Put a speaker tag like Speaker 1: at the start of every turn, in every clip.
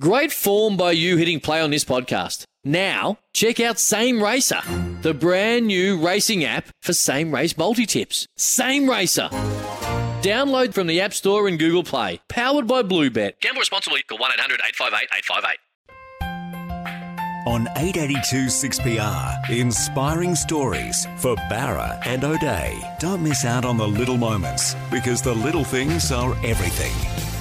Speaker 1: Great form by you hitting play on this podcast. Now, check out Same Racer, the brand new racing app for same race multi tips. Same Racer. Download from the App Store and Google Play. Powered by Bluebet. Gamble responsibly. Call 1 800 858 858.
Speaker 2: On 882 6PR, inspiring stories for Bowra and O'Dea. Don't miss out on the little moments because the little things are everything.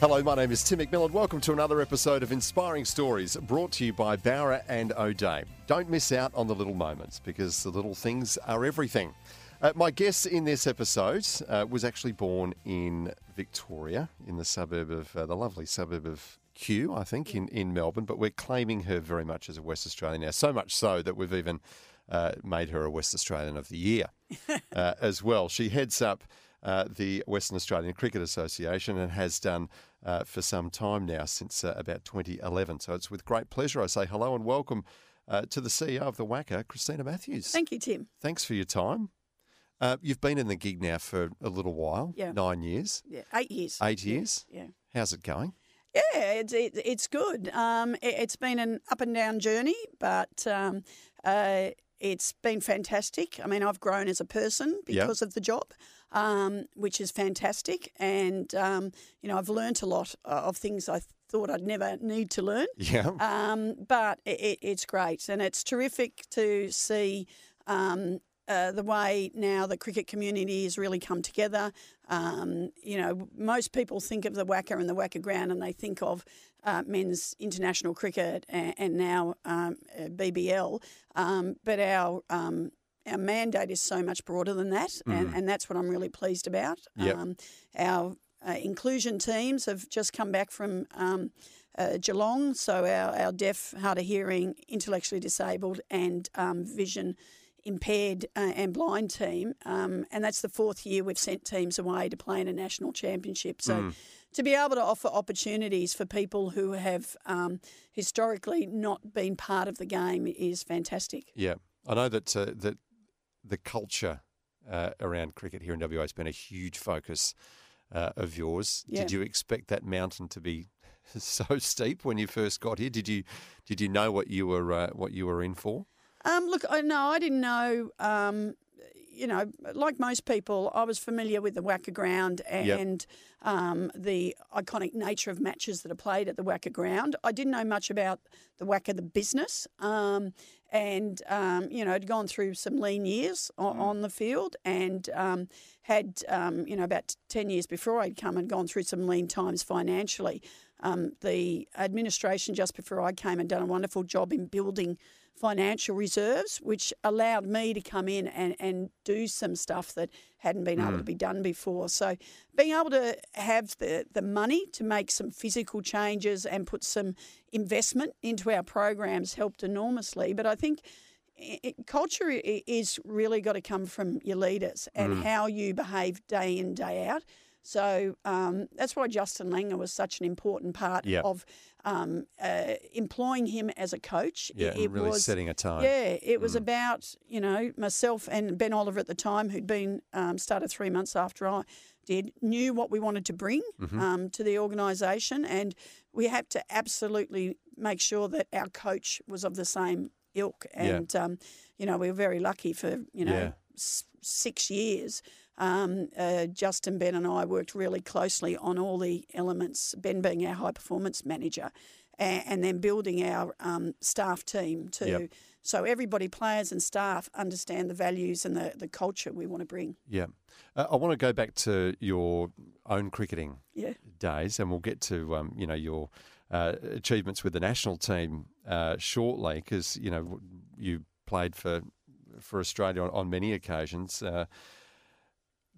Speaker 3: Hello, my name is Tim McMillan. Welcome to another episode of Inspiring Stories brought to you by Bowra and O'Dea. Don't miss out on the little moments because the little things are everything. Uh, my guest in this episode uh, was actually born in Victoria, in the suburb of uh, the lovely suburb of Kew, I think, in, in Melbourne. But we're claiming her very much as a West Australian now, so much so that we've even uh, made her a West Australian of the Year uh, as well. She heads up uh, the Western Australian Cricket Association and has done uh, for some time now, since uh, about 2011. So it's with great pleasure I say hello and welcome uh, to the CEO of the WACA, Christina Matthews.
Speaker 4: Thank you, Tim.
Speaker 3: Thanks for your time. Uh, you've been in the gig now for a little while,
Speaker 4: Yeah.
Speaker 3: nine years,
Speaker 4: Yeah, eight years.
Speaker 3: eight years.
Speaker 4: Yeah.
Speaker 3: How's it going?
Speaker 4: Yeah, it's it, it's good. Um, it, has been an up and down journey, but um, uh, it's been fantastic. I mean, I've grown as a person because of the job, um, which is fantastic, and um, you know, I've learnt a lot uh, of things I thought I'd never need to learn.
Speaker 3: Yeah.
Speaker 4: Um, but it, it, it's great, and it's terrific to see um, uh, the way now the cricket community has really come together. Um, you know, most people think of the WACA and the WACA ground, and they think of uh, men's international cricket and, and now um, uh, BBL. Um, but our um, our mandate is so much broader than that, and, and that's what I'm really pleased about.
Speaker 3: Yep.
Speaker 4: Um, our uh, inclusion teams have just come back from um, uh, Geelong, so our, our deaf, hard of hearing, intellectually disabled, and um, vision impaired uh, and blind team. Um, and that's the fourth year we've sent teams away to play in a national championship. So to be able to offer opportunities for people who have um, historically not been part of the game is fantastic.
Speaker 3: Yeah. I know that uh, that the culture uh, around cricket here in WA has been a huge focus uh, of yours.
Speaker 4: Yeah.
Speaker 3: Did you expect that mountain to be so steep when you first got here? Did you did you know what you were uh, what you were in for?
Speaker 4: Um, look, I no, I didn't know. Um, you know, like most people, I was familiar with the WACA ground
Speaker 3: Yep.
Speaker 4: and um, the iconic nature of matches that are played at the WACA ground. I didn't know much about the WACA, the business, um, and um, you know, had gone through some lean years on, on the field and um, had um, you know about ten years before I'd come and gone through some lean times financially. Um, the administration just before I came had done a wonderful job in building financial reserves, which allowed me to come in and, and do some stuff that hadn't been able to mm. be done before. So being able to have the, the money to make some physical changes and put some investment into our programs helped enormously. But I think it, culture is really got to come from your leaders and mm. how you behave day in, day out. So um, that's why Justin Langer was such an important part
Speaker 3: Yeah.
Speaker 4: of um, uh, employing him as a coach.
Speaker 3: Yeah,
Speaker 4: It- it
Speaker 3: really
Speaker 4: was,
Speaker 3: setting a tone.
Speaker 4: Yeah, it was about you know myself and Ben Oliver at the time, who'd been um, started three months after I did, knew what we wanted to bring
Speaker 3: Mm-hmm.
Speaker 4: um, to the organisation, and we had to absolutely make sure that our coach was of the same ilk.
Speaker 3: Yeah.
Speaker 4: And um, you know, we were very lucky for you know
Speaker 3: Yeah.
Speaker 4: s- six years. Um, uh, Justin, Ben, and I worked really closely on all the elements. Ben being our high performance manager, and, and then building our um, staff team too.
Speaker 3: Yep.
Speaker 4: So everybody, players and staff, understand the values and the, the culture we want to bring.
Speaker 3: Yeah. Uh, I want to go back to your own cricketing
Speaker 4: Yeah.
Speaker 3: days, and we'll get to um, you know your uh, achievements with the national team uh, shortly, because you know you played for for Australia on, on many occasions.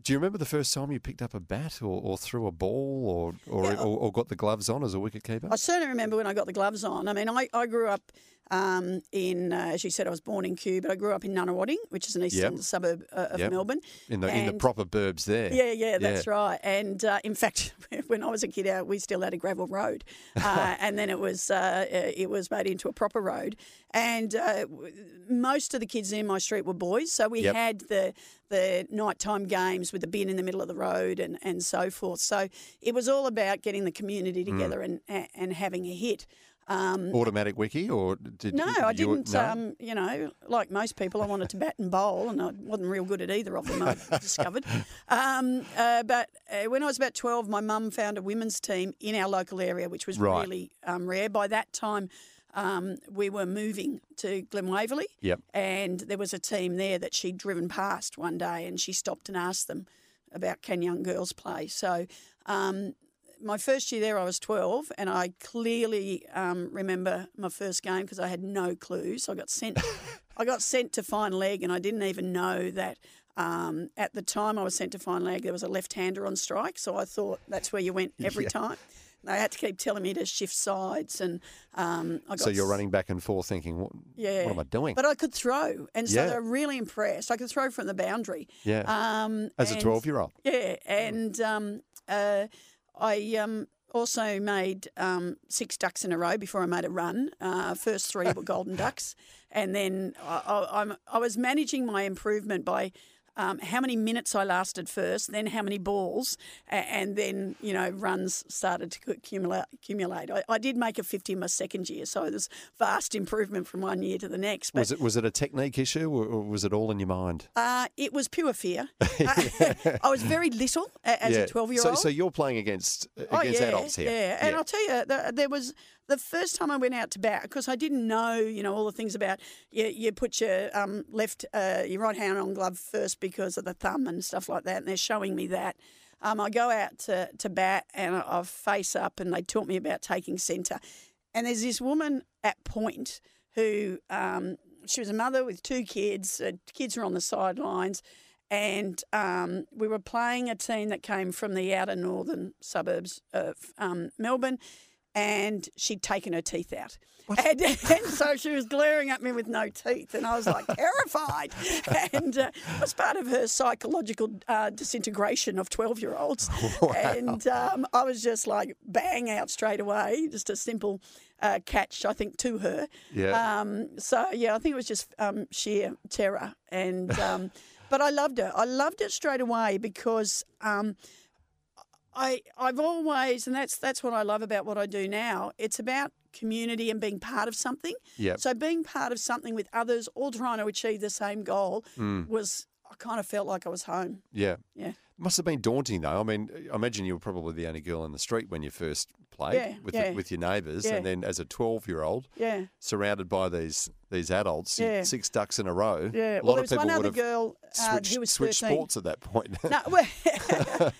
Speaker 3: Do you remember the first time you picked up a bat or, or threw a ball or or,
Speaker 4: Yeah.
Speaker 3: or or got the gloves on as a wicket keeper?
Speaker 4: I certainly remember when I got the gloves on. I mean, I, I grew up um, in, uh, as you said, I was born in Kew, but I grew up in Nunawading, which is an eastern
Speaker 3: Yep.
Speaker 4: suburb uh, of
Speaker 3: Yep.
Speaker 4: Melbourne.
Speaker 3: in the in the proper burbs there.
Speaker 4: Yeah, yeah, that's right. And uh, in fact, when I was a kid, uh, we still had a gravel road, uh, and then it was uh, it was made into a proper road. And uh, most of the kids in my street were boys, so we
Speaker 3: Yep.
Speaker 4: had the the nighttime games with the bin in the middle of the road and, and so forth. So it was all about getting the community
Speaker 3: Mm.
Speaker 4: together and and and having a hit. Um,
Speaker 3: Automatic wiki or did
Speaker 4: no,
Speaker 3: you,
Speaker 4: I didn't.
Speaker 3: no?
Speaker 4: Um, you know, like most people, I wanted to bat and bowl, and I wasn't real good at either of them. I discovered. Um, uh, but uh, when I was about twelve, my mum found a women's team in our local area, which was
Speaker 3: Right.
Speaker 4: really um, rare. By that time, um, we were moving to Glen Waverley,
Speaker 3: Yep.
Speaker 4: and there was a team there that she'd driven past one day, and she stopped and asked them about can young girls play. So. Um, my first year there, I was 12, and I clearly um, remember my first game because I had no clue. So I got sent, I got sent to fine leg, and I didn't even know that. Um, at the time I was sent to fine leg, there was a left-hander on strike, so I thought that's where you went every
Speaker 3: Yeah.
Speaker 4: time. They had to keep telling me to shift sides, and um, I got
Speaker 3: So you're running back and forth thinking, what,
Speaker 4: Yeah,
Speaker 3: what am I doing?
Speaker 4: But I could throw, and so
Speaker 3: Yeah.
Speaker 4: they're really impressed. I could throw from the boundary.
Speaker 3: yeah.
Speaker 4: Um,
Speaker 3: As a 12 year old.
Speaker 4: yeah, and um, uh, I um, also made um, six ducks in a row before I made a run. Uh, first three were golden ducks, and then I, I, I'm, I was managing my improvement by. Um, how many minutes I lasted first, then how many balls, and then you know runs started to accumulate. accumulate. I, I did make a fifty in my second year, so there's vast improvement from one year to the next.
Speaker 3: Was it was it a technique issue or, was it all in your mind?
Speaker 4: uh, it was pure fear. I was very little as a twelve year old.
Speaker 3: so you're playing against against
Speaker 4: Oh, yeah,
Speaker 3: adults here.
Speaker 4: Yeah, and I'll tell you, the, there was the first time I went out to bat because I didn't know, you know, all the things about you. You put your um, left, uh, your right hand on glove first because of the thumb and stuff like that, and they're showing me that. Um, I go out to, to bat and I, face up, and they taught me about taking centre. And there's this woman at point who um, she was a mother with two kids. Uh, kids were on the sidelines, and um, we were playing a team that came from the outer northern suburbs of um, Melbourne. And she'd taken her teeth out. And, and so she was glaring at me with no teeth. And I was like terrified. And uh, it was part of her psychological uh, disintegration of 12 year olds. And um, I was just like bang out straight away, just a simple uh, catch, I think, to her.
Speaker 3: Yeah.
Speaker 4: Um, so yeah, I think it was just um, sheer terror, and um, but I loved her. I loved it straight away because um, I I've always, and that's that's what I love about what I do now. It's about community and being part of something.
Speaker 3: Yep.
Speaker 4: So being part of something with others, all trying to achieve the same goal,
Speaker 3: Mm.
Speaker 4: was I kind of felt like I was home.
Speaker 3: Yeah.
Speaker 4: Yeah.
Speaker 3: Must have been daunting though. I mean, I imagine you were probably the only girl in the street when you first played
Speaker 4: Yeah,
Speaker 3: with
Speaker 4: yeah.
Speaker 3: The, with your neighbours,
Speaker 4: Yeah.
Speaker 3: and then as a twelve-year-old,
Speaker 4: Yeah.
Speaker 3: surrounded by these these adults,
Speaker 4: Yeah.
Speaker 3: six ducks in a row.
Speaker 4: Yeah.
Speaker 3: A
Speaker 4: well,
Speaker 3: lot
Speaker 4: there
Speaker 3: of people
Speaker 4: one
Speaker 3: would
Speaker 4: other
Speaker 3: have
Speaker 4: girl uh,
Speaker 3: switched,
Speaker 4: who was
Speaker 3: switched
Speaker 4: 13.
Speaker 3: sports at that point.
Speaker 4: No, well,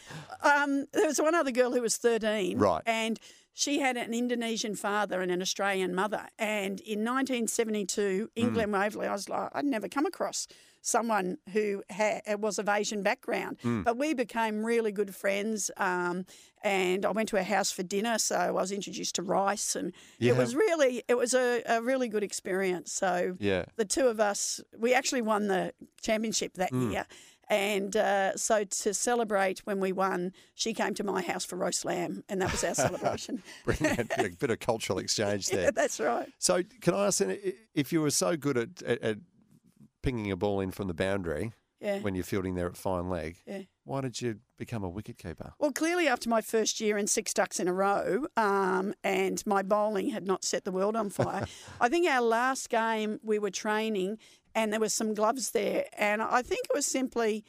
Speaker 4: um, there was one other girl who was 13.
Speaker 3: Right.
Speaker 4: And she had an Indonesian father and an Australian mother. And in 1972,
Speaker 3: Hmm.
Speaker 4: in Glen Waverley, I was like, I'd never come across someone who ha- was of Asian background.
Speaker 3: Hmm.
Speaker 4: But we became really good friends. Um, and I went to her house for dinner, so I was introduced to rice, and
Speaker 3: Yeah.
Speaker 4: it was really, it was a, a really good experience. So
Speaker 3: yeah.
Speaker 4: the two of us, we actually won the championship that
Speaker 3: Hmm.
Speaker 4: year. And uh, so to celebrate when we won, she came to my house for roast lamb, and that was our celebration.
Speaker 3: Brilliant. a bit of cultural exchange there.
Speaker 4: yeah, that's right.
Speaker 3: So, can I ask if you were so good at, at, at pinging a ball in from the boundary
Speaker 4: Yeah.
Speaker 3: when you're fielding there at fine leg,
Speaker 4: Yeah.
Speaker 3: why did you become a wicket keeper?
Speaker 4: Well, clearly after my first year in six ducks in a row, um, and my bowling had not set the world on fire, I think our last game we were training, and there were some gloves there, and I think it was simply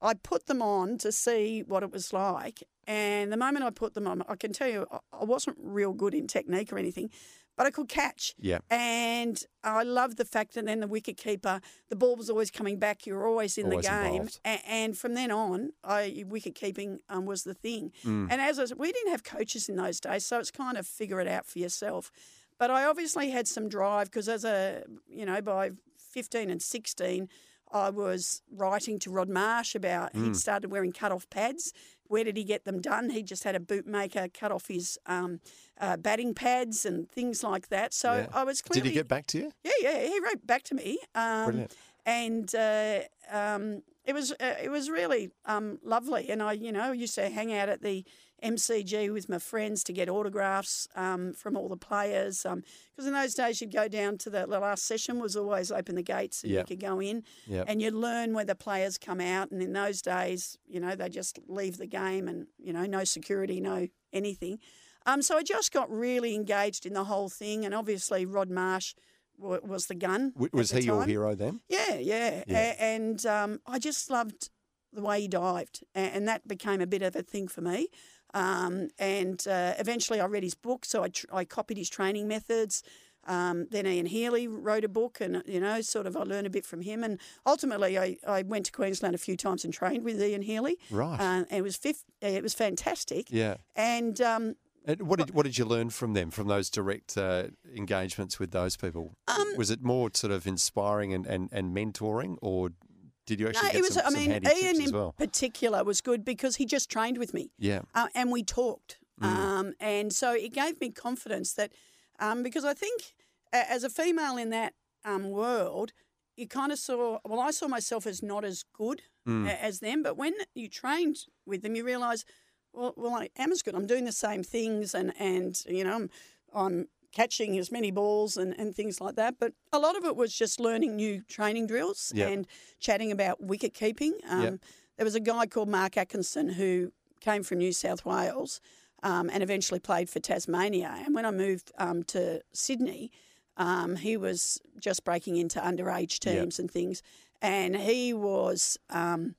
Speaker 4: I put them on to see what it was like, and the moment I put them on, I can tell you I- wasn't real good in technique or anything. But I could catch.
Speaker 3: Yeah.
Speaker 4: And I love the fact that then the wicket keeper, the ball was always coming back. You were always in
Speaker 3: Always
Speaker 4: the game.
Speaker 3: involved.
Speaker 4: A- and from then on, I wicket keeping um, was the thing.
Speaker 3: Mm.
Speaker 4: And as I said, we didn't have coaches in those days, so it's kind of figure it out for yourself. But I obviously had some drive because as a, you know, by 15 and 16, I was writing to Rod Marsh about
Speaker 3: Mm.
Speaker 4: he'd started wearing cut off pads. Where did he get them done? He just had a bootmaker cut off his um, uh, batting pads and things like that. So
Speaker 3: Yeah.
Speaker 4: I was clearly.
Speaker 3: Did he get back to you?
Speaker 4: Yeah, yeah, he wrote back to me. Um,
Speaker 3: Brilliant.
Speaker 4: And uh, um, it was uh, it was really um, lovely. And I, you know, used to hang out at the MCG with my friends to get autographs um, from all the players. Because in those days, you'd go down to the, the last session was always open the gates and
Speaker 3: Yep.
Speaker 4: you could go in
Speaker 3: Yep.
Speaker 4: and you'd learn where the players come out. And in those days, you know, they just leave the game and you know, no security, no anything. Um, so I just got really engaged in the whole thing, and obviously Rod Marsh wa- was the gun.
Speaker 3: W- Was
Speaker 4: the
Speaker 3: he your hero then?
Speaker 4: Yeah, yeah.
Speaker 3: Yeah.
Speaker 4: A- and um, I just loved the way he dived, and that became a bit of a thing for me. Um, and uh, eventually I read his book, so I, tr- I copied his training methods. Um, then Ian Healy wrote a book, and you know, sort of I learned a bit from him. And ultimately, I, I went to Queensland a few times and trained with Ian Healy.
Speaker 3: Right.
Speaker 4: Uh, and it was fifth, it was fantastic.
Speaker 3: Yeah.
Speaker 4: And um,
Speaker 3: And what did what did you learn from them from those direct uh, engagements with those people?
Speaker 4: Um,
Speaker 3: was it more sort of inspiring and, and, and mentoring, or did you actually
Speaker 4: no,
Speaker 3: get
Speaker 4: it was.
Speaker 3: some,
Speaker 4: I mean, Ian in
Speaker 3: well?
Speaker 4: particular was good because he just trained with me.
Speaker 3: Yeah,
Speaker 4: uh, and we talked.
Speaker 3: Mm.
Speaker 4: Um, and so it gave me confidence that, um, because I think as a female in that um, world, you kind of saw, well, I saw myself as not as good
Speaker 3: Mm.
Speaker 4: as them, but when you trained with them, you realise, well, well, I am as good. I'm doing the same things, and and you know, I'm, I'm catching as many balls and, and things like that. But a lot of it was just learning new training drills
Speaker 3: Yep.
Speaker 4: and chatting about wicket keeping. Um,
Speaker 3: Yep.
Speaker 4: There was a guy called Mark Atkinson who came from New South Wales um, and eventually played for Tasmania. And when I moved um, to Sydney, um, he was just breaking into underage
Speaker 3: Yep.
Speaker 4: teams and things. And he was um,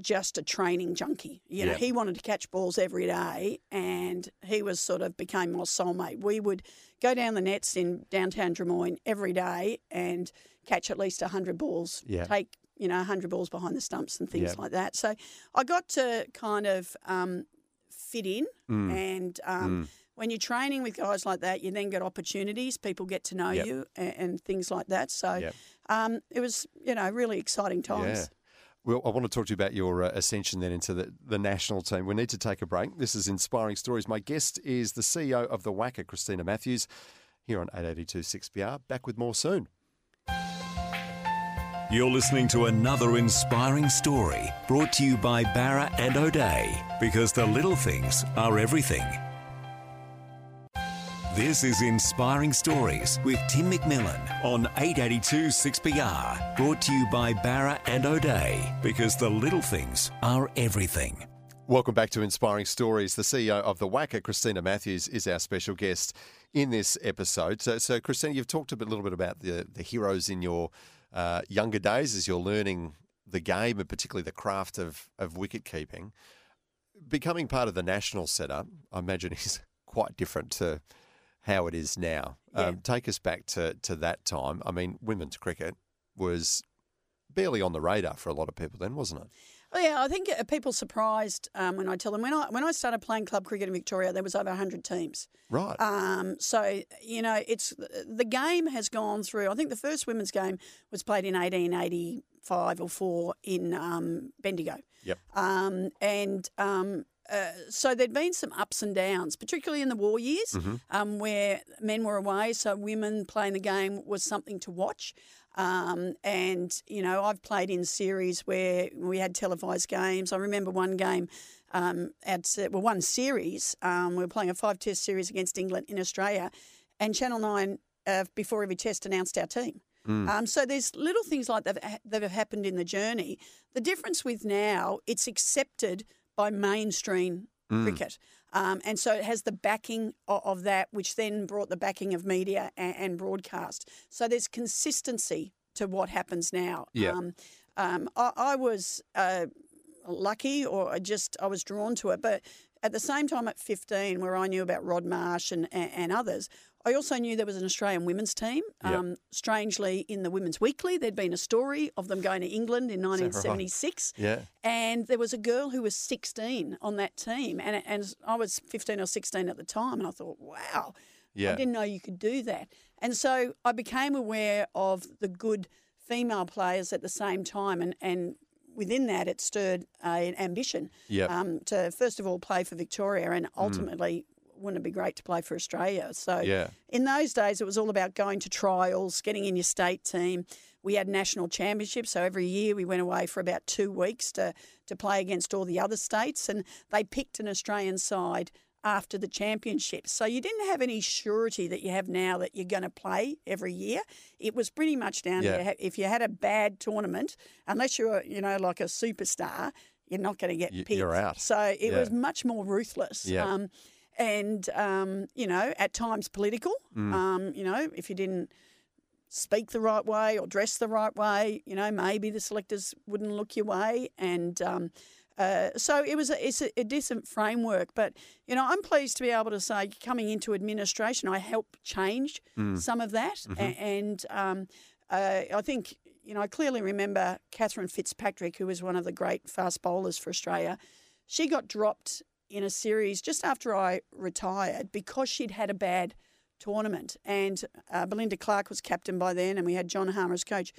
Speaker 4: just a training junkie. You know, he wanted to catch balls every day, and he was sort of became my soulmate. We would go down the nets in downtown Drummoyne every day and catch at least hundred balls.
Speaker 3: Yeah.
Speaker 4: Take you know hundred balls behind the stumps and things like that. So I got to kind of um, fit in,
Speaker 3: Mm.
Speaker 4: and um, when you're training with guys like that, you then get opportunities. People get to know
Speaker 3: Yep.
Speaker 4: you and, and things like that. So
Speaker 3: Yep.
Speaker 4: um, it was you know really exciting times.
Speaker 3: Well, I want to talk to you about your uh, ascension then into the, the national team. We need to take a break. This is Inspiring Stories. My guest is the CEO of the WACA, Christina Matthews, here on 882 6PR. Back with more soon.
Speaker 2: You're listening to another inspiring story brought to you by Bowra and O'Dea because the little things are everything. This is Inspiring Stories with Tim McMillan on 882 6PR. Brought to you by Bowra and O'Dea because the little things are everything.
Speaker 3: Welcome back to Inspiring Stories. The CEO of the WACA, Christina Matthews, is our special guest in this episode. So, so Christina, you've talked a bit, little bit about the, the heroes in your uh, younger days as you're learning the game and particularly the craft of, of wicket keeping. Becoming part of the national setup, I imagine, is quite different to how it is now.
Speaker 4: Yeah.
Speaker 3: Um, take us back to, to that time. I mean, women's cricket was barely on the radar for a lot of people then, wasn't it?
Speaker 4: Oh, yeah, I think uh, people surprised um, when I tell them when I when I started playing club cricket in Victoria, there was over hundred teams.
Speaker 3: Right.
Speaker 4: Um, so you know, it's the game has gone through. I think the first women's game was played in eighteen eighty five or four in um, Bendigo.
Speaker 3: Yep.
Speaker 4: Um, and um, uh, so there'd been some ups and downs, particularly in the war years,
Speaker 3: Mm-hmm.
Speaker 4: um, where men were away, so women playing the game was something to watch. Um, and you know, I've played in series where we had televised games. I remember one game um, at well, one series. Um, we were playing a five-test series against England in Australia, and Channel Nine uh, before every test announced our team. Um, so there's little things like that that have happened in the journey. The difference with now, it's accepted by mainstream cricket. Um, and so it has the backing of, of that, which then brought the backing of media and, and broadcast. So there's consistency to what happens now.
Speaker 3: Yeah.
Speaker 4: Um, um, I, I was uh, lucky, or I just I was drawn to it, but at the same time, at 15, where I knew about Rod Marsh and, and, and others, I also knew there was an Australian women's team.
Speaker 3: Yep.
Speaker 4: Um, strangely, in the Women's Weekly, there'd been a story of them going to England in
Speaker 3: right?
Speaker 4: 1976.
Speaker 3: Yeah.
Speaker 4: And there was a girl who was 16 on that team. And, and I was 15 or 16 at the time. And I thought, wow,
Speaker 3: Yeah.
Speaker 4: I didn't know you could do that. And so I became aware of the good female players at the same time, and and within that, it stirred uh, an ambition
Speaker 3: Yep.
Speaker 4: um, to first of all play for Victoria, and ultimately. Wouldn't it be great to play for Australia? So,
Speaker 3: Yeah.
Speaker 4: in those days, it was all about going to trials, getting in your state team. We had national championships, so every year we went away for about two weeks to, to play against all the other states, and they picked an Australian side after the championships. So you didn't have any surety that you have now that you're going to play every year. It was pretty much down
Speaker 3: Yeah.
Speaker 4: to if you had a bad tournament, unless you're you know like a superstar, you're not going to get picked.
Speaker 3: you're out.
Speaker 4: So it
Speaker 3: Yeah.
Speaker 4: was much more ruthless.
Speaker 3: Yeah.
Speaker 4: Um, and um, you know, at times political.
Speaker 3: Mm.
Speaker 4: Um, you know, if you didn't speak the right way or dress the right way, you know, maybe the selectors wouldn't look your way. And um, uh, so it was a, it's a, a decent framework. But you know, I'm pleased to be able to say, coming into administration, I helped change
Speaker 3: Mm.
Speaker 4: some of that,
Speaker 3: Mm-hmm.
Speaker 4: A- and um, uh, I think. You know, I clearly remember Cathryn Fitzpatrick, who was one of the great fast bowlers for Australia. She got dropped in a series just after I retired because she'd had a bad tournament. And uh, Belinda Clark was captain by then, and we had John Harmer as coach.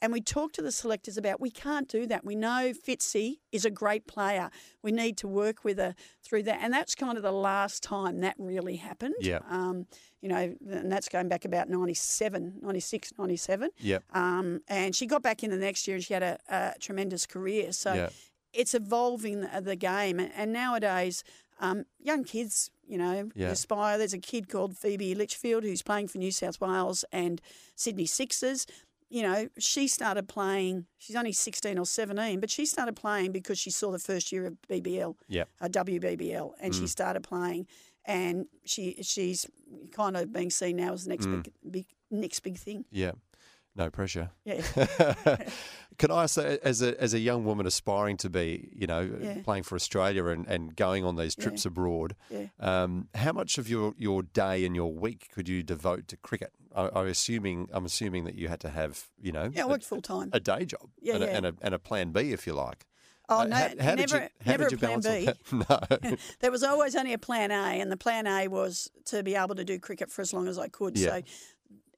Speaker 4: And we talked to the selectors about we can't do that. We know Fitzy is a great player. We need to work with her through that. And that's kind of the last time that really happened.
Speaker 3: Yeah.
Speaker 4: Um, you know, and that's going back about 97, 96, 97.
Speaker 3: Yep.
Speaker 4: Um, and she got back in the next year and she had a, a tremendous career. So
Speaker 3: Yeah.
Speaker 4: It's evolving the, the game. And, nowadays, um, young kids, you know,
Speaker 3: Yeah.
Speaker 4: aspire. There's a kid called Phoebe Litchfield who's playing for New South Wales and Sydney Sixers. You know, she started playing, she's only 16 or 17, but she started playing because she saw the first year of BBL,
Speaker 3: Yep.
Speaker 4: uh, WBBL, and
Speaker 3: Mm.
Speaker 4: she started playing. And she she's kind of being seen now as the next
Speaker 3: Mm.
Speaker 4: big, big next big thing.
Speaker 3: Yeah. No pressure.
Speaker 4: Yeah.
Speaker 3: Can I say, as a as a young woman aspiring to be, you know,
Speaker 4: Yeah.
Speaker 3: playing for Australia and, and going on these
Speaker 4: Yeah.
Speaker 3: trips abroad,
Speaker 4: Yeah.
Speaker 3: um, how much of your, your day and your week could you devote to cricket? I, I'm assuming I'm assuming that you had to have, you know,
Speaker 4: Yeah, I
Speaker 3: a,
Speaker 4: worked full time.
Speaker 3: a day job
Speaker 4: Yeah,
Speaker 3: and, A,
Speaker 4: yeah.
Speaker 3: and, a, and a plan B, if you like.
Speaker 4: Oh,
Speaker 3: Uh,
Speaker 4: no,
Speaker 3: how, how
Speaker 4: never,
Speaker 3: you,
Speaker 4: never a plan B.
Speaker 3: No.
Speaker 4: There was always only a plan A, and the plan A was to be able to do cricket for as long as I could.
Speaker 3: Yeah.
Speaker 4: So,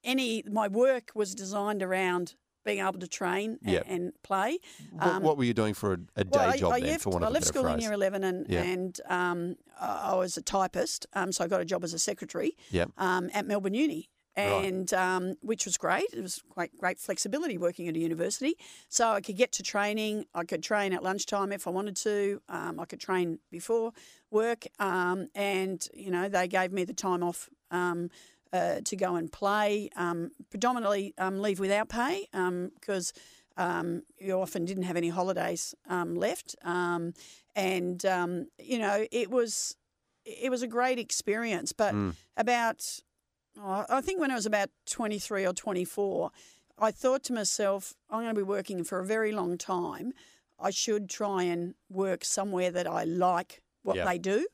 Speaker 4: any my work was designed around being able to train and,
Speaker 3: Yep.
Speaker 4: and play.
Speaker 3: what, what were you doing for a, a day
Speaker 4: Um, Well, I,
Speaker 3: job
Speaker 4: I
Speaker 3: then,
Speaker 4: left,
Speaker 3: for one of a
Speaker 4: left school in year 11 and,
Speaker 3: Yeah.
Speaker 4: and um, I I was a typist, um, so I got a job as a secretary
Speaker 3: Yep.
Speaker 4: um, at Melbourne Uni.
Speaker 3: Right.
Speaker 4: And um, which was great. It was quite great flexibility working at a university. So I could get to training. I could train at lunchtime if I wanted to. Um, I could train before work. Um, and, you know, they gave me the time off um, uh, to go and play, um, predominantly um, leave without pay because um, you often didn't have any holidays um, left. Um, and, um, you know, it was it was a great experience. But
Speaker 3: Mm.
Speaker 4: about, oh, I think when I was about 23 or 24, I thought to myself, I'm going to be working for a very long time. I should try and work somewhere that I like what
Speaker 3: Yeah.
Speaker 4: they do.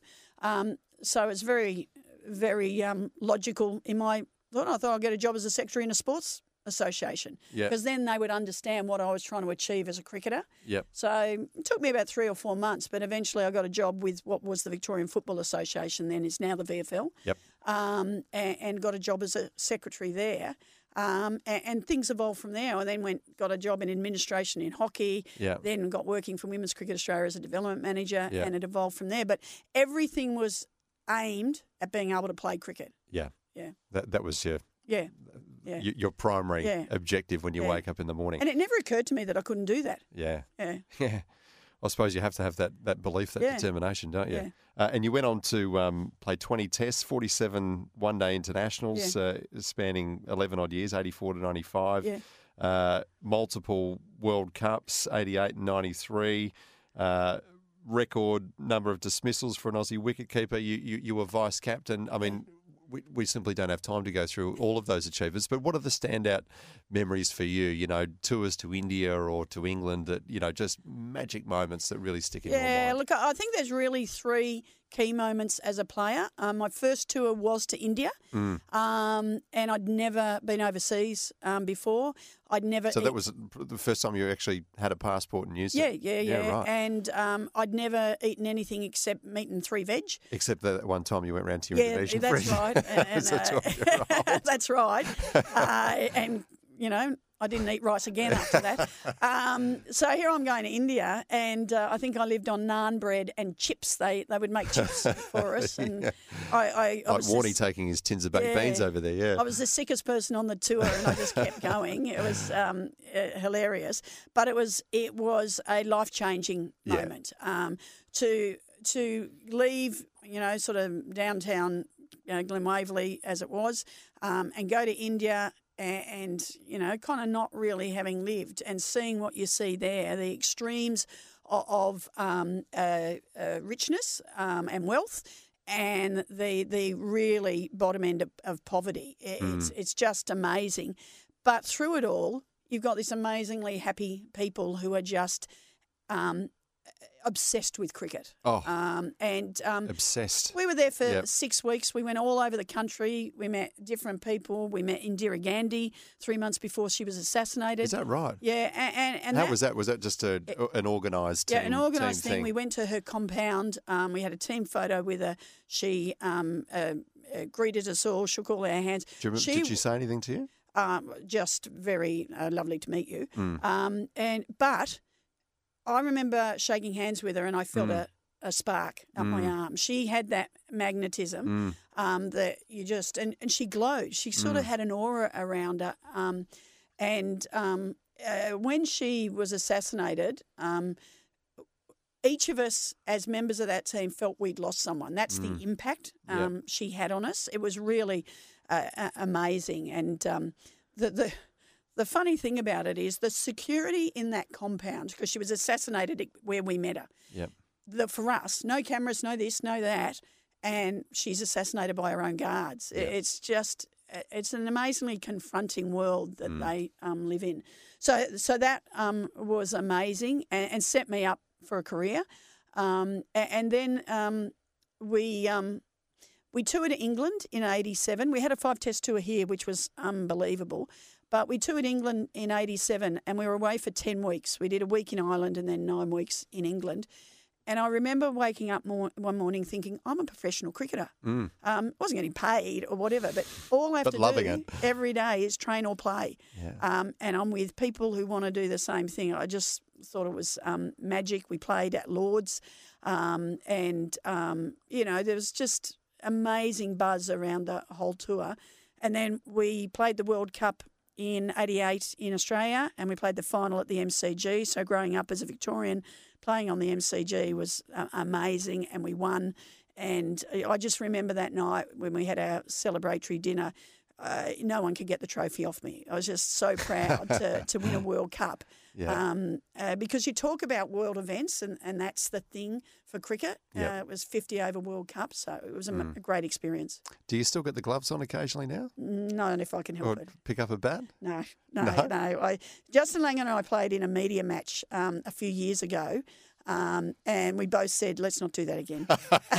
Speaker 4: Um, so it's very, very um, logical in my thought. I thought I'd get a job as a secretary in a sports association
Speaker 3: Yeah.
Speaker 4: because then they would understand what I was trying to achieve as a cricketer.
Speaker 3: Yep.
Speaker 4: So it took me about three or four months, but eventually I got a job with what was the Victorian Football Association, then is now the VFL,
Speaker 3: Yep.
Speaker 4: um, and, and got a job as a secretary there. Um, and, and things evolved from there. I then went got a job in administration in hockey.
Speaker 3: Yeah.
Speaker 4: Then got working for Women's Cricket Australia as a development manager, and it evolved from there. But everything was aimed at being able to play cricket.
Speaker 3: Yeah.
Speaker 4: Yeah.
Speaker 3: That, that was your,
Speaker 4: Yeah, yeah.
Speaker 3: your primary
Speaker 4: Yeah.
Speaker 3: objective when you
Speaker 4: Yeah.
Speaker 3: wake up in the morning.
Speaker 4: And it never occurred to me that I couldn't do that.
Speaker 3: yeah.
Speaker 4: Yeah.
Speaker 3: Yeah. I suppose you have to have that, that belief, that
Speaker 4: Yeah.
Speaker 3: determination, don't you?
Speaker 4: Yeah.
Speaker 3: Uh, and you went on to um, play 20 tests, 47 one day internationals, uh, spanning 11 odd years, 84 to 95.
Speaker 4: Yeah.
Speaker 3: Uh, multiple World Cups, 88 and 93. Record number of dismissals for an Aussie wicketkeeper. You, you, you were vice captain. I mean, we, we simply don't have time to go through all of those achievements. But what are the standout memories for you? You know, tours to India or to England that, you know, just magic moments that really stick in your mind.
Speaker 4: Yeah, look, I think there's really three key moments as a player. Um, my first tour was to India,
Speaker 3: Mm.
Speaker 4: um, and I'd never been overseas um, before. I'd never.
Speaker 3: So that was the first time you actually had a passport and used
Speaker 4: Yeah,
Speaker 3: it?
Speaker 4: yeah, yeah. yeah.
Speaker 3: right.
Speaker 4: And um, I'd never eaten anything except meat and three veg.
Speaker 3: Except that one time you went round to your
Speaker 4: Yeah,
Speaker 3: Indonesian
Speaker 4: that's
Speaker 3: friend
Speaker 4: right. And,
Speaker 3: as a
Speaker 4: uh,
Speaker 3: 12-year-old.
Speaker 4: that's right. Uh, and you know, I didn't eat rice again after that. Um, so here I'm going to India, and uh, I think I lived on naan bread and chips. They they would make chips for us, and I, I, I
Speaker 3: Like
Speaker 4: was
Speaker 3: Warnie
Speaker 4: just-
Speaker 3: taking his tins of baked
Speaker 4: Yeah.
Speaker 3: beans over there, yeah.
Speaker 4: I was the sickest person on the tour, and I just kept going. It was um, uh, hilarious, but it was it was a life changing
Speaker 3: Yeah.
Speaker 4: moment um, to to leave, you know, sort of downtown you know, Glen Waverley as it was, um, and go to India. A- And you know, kind of not really having lived and seeing what you see there, the extremes o- of um, uh, uh, richness um, and wealth, and the the really bottom end of, of poverty. It's it's just amazing. But through it all, you've got this amazingly happy people who are just um, obsessed with cricket.
Speaker 3: Oh.
Speaker 4: Um, and um,
Speaker 3: Obsessed.
Speaker 4: we were there for
Speaker 3: Yep.
Speaker 4: six weeks. We went all over the country. We met different people. We met Indira Gandhi three months before she was assassinated.
Speaker 3: Is that right?
Speaker 4: Yeah, and, and, and
Speaker 3: How
Speaker 4: that,
Speaker 3: was that? Was that just a, an organised team?
Speaker 4: yeah, an organised
Speaker 3: team
Speaker 4: thing. We went to her compound. Um, we had a team photo with her. She um, uh, uh, greeted us all, shook all our hands.
Speaker 3: Do you remember,
Speaker 4: she
Speaker 3: did she say anything to you?
Speaker 4: um, just very uh, lovely to meet you.
Speaker 3: Mm.
Speaker 4: Um, and but I remember shaking hands with her, and I felt
Speaker 3: Mm.
Speaker 4: a, a spark up my arm. She had that magnetism
Speaker 3: Mm.
Speaker 4: um, that you just and, and she glowed. She sort of had an aura around her. Um, and um, uh, when she was assassinated. Um, each of us, as members of that team, felt we'd lost someone. That's the impact
Speaker 3: Yep.
Speaker 4: um, she had on us. It was really uh, uh, amazing, and um, the the the funny thing about it is the security in that compound because she was assassinated where we met her.
Speaker 3: Yep.
Speaker 4: The, for us, no cameras, no this, no that, and she's assassinated by her own guards. I- It's just it's an amazingly confronting world that they um, live in. So so that um, was amazing and, and set me up for a career. Um, a- and then um, we um, we toured England in '87. We had a five test tour here, which was unbelievable. But we toured England in '87, and we were away for ten weeks. We did a week in Ireland and then nine weeks in England. And I remember waking up mor- one morning thinking, I'm a professional cricketer. Um, wasn't getting paid or whatever, but all I have
Speaker 3: But
Speaker 4: to do
Speaker 3: it.
Speaker 4: every day is train or play. Um, and I'm with people who want to do the same thing. I just thought it was um, magic. We played at Lords, um, and um, you know there was just amazing buzz around the whole tour. And then we played the World Cup in '88 in Australia, and we played the final at the MCG. So growing up as a Victorian, playing on the MCG was uh, amazing, and we won. And I just remember that night when we had our celebratory dinner. Uh, no one could get the trophy off me. I was just so proud to, to win a World Cup.
Speaker 3: Yeah.
Speaker 4: Um, uh, because you talk about world events, and, and that's the thing for cricket.
Speaker 3: Yep.
Speaker 4: Uh, it was 50 over World Cup, so it was a great experience.
Speaker 3: Do you still get the gloves on occasionally now?
Speaker 4: Not if I can help
Speaker 3: Or
Speaker 4: it.
Speaker 3: pick up a bat?
Speaker 4: No, no,
Speaker 3: No?
Speaker 4: no. I, Justin Lang and I played in a media match um, a few years ago. Um, and we both said, let's not do that again.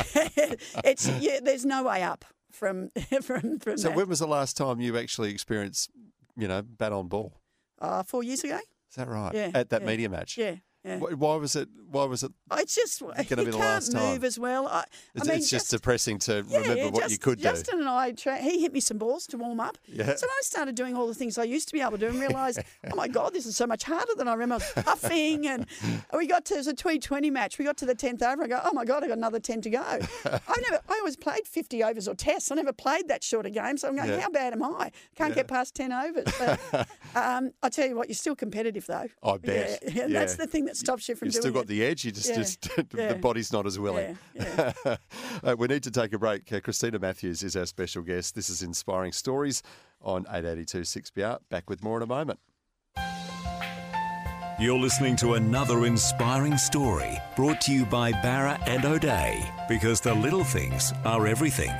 Speaker 4: it's yeah, there's no way up from from from
Speaker 3: So
Speaker 4: that.
Speaker 3: when was the last time you actually experienced, you know, bat on ball?
Speaker 4: uh, four years ago.
Speaker 3: Is that right?
Speaker 4: Yeah,
Speaker 3: At that
Speaker 4: yeah.
Speaker 3: media match?
Speaker 4: Yeah, yeah.
Speaker 3: Why was it? Why was it?
Speaker 4: It's just
Speaker 3: gonna
Speaker 4: you
Speaker 3: be the
Speaker 4: can't
Speaker 3: last time.
Speaker 4: move as well. I,
Speaker 3: It's,
Speaker 4: I mean,
Speaker 3: it's just
Speaker 4: just-
Speaker 3: depressing to
Speaker 4: Yeah,
Speaker 3: remember
Speaker 4: yeah,
Speaker 3: what
Speaker 4: just-
Speaker 3: you could do.
Speaker 4: Justin and I, tra- he hit me some balls to warm up.
Speaker 3: Yeah.
Speaker 4: So I started doing all the things I used to be able to do and realised, oh my God, this is so much harder than I remember. I was puffing and we got to, it was a T20 match. We got to the 10th over. I go, oh my God, I got another 10 to go. I never, I always played 50 overs or tests. I never played that short a game. So I'm going, how bad am I? Can't get past 10 overs. But um, I tell you what, you're still competitive though.
Speaker 3: I bet.
Speaker 4: Yeah, yeah, That's the thing that stops you from
Speaker 3: You've
Speaker 4: doing
Speaker 3: still got
Speaker 4: it.
Speaker 3: the edge. You just,
Speaker 4: Yeah,
Speaker 3: just the body's not as willing.
Speaker 4: Yeah,
Speaker 3: Uh, we need to take a break. Uh, Christina Matthews is our special guest. This is Inspiring Stories on 882 6PR. Back with more in a moment.
Speaker 2: You're listening to another inspiring story brought to you by Bowra and O'Dea because the little things are everything.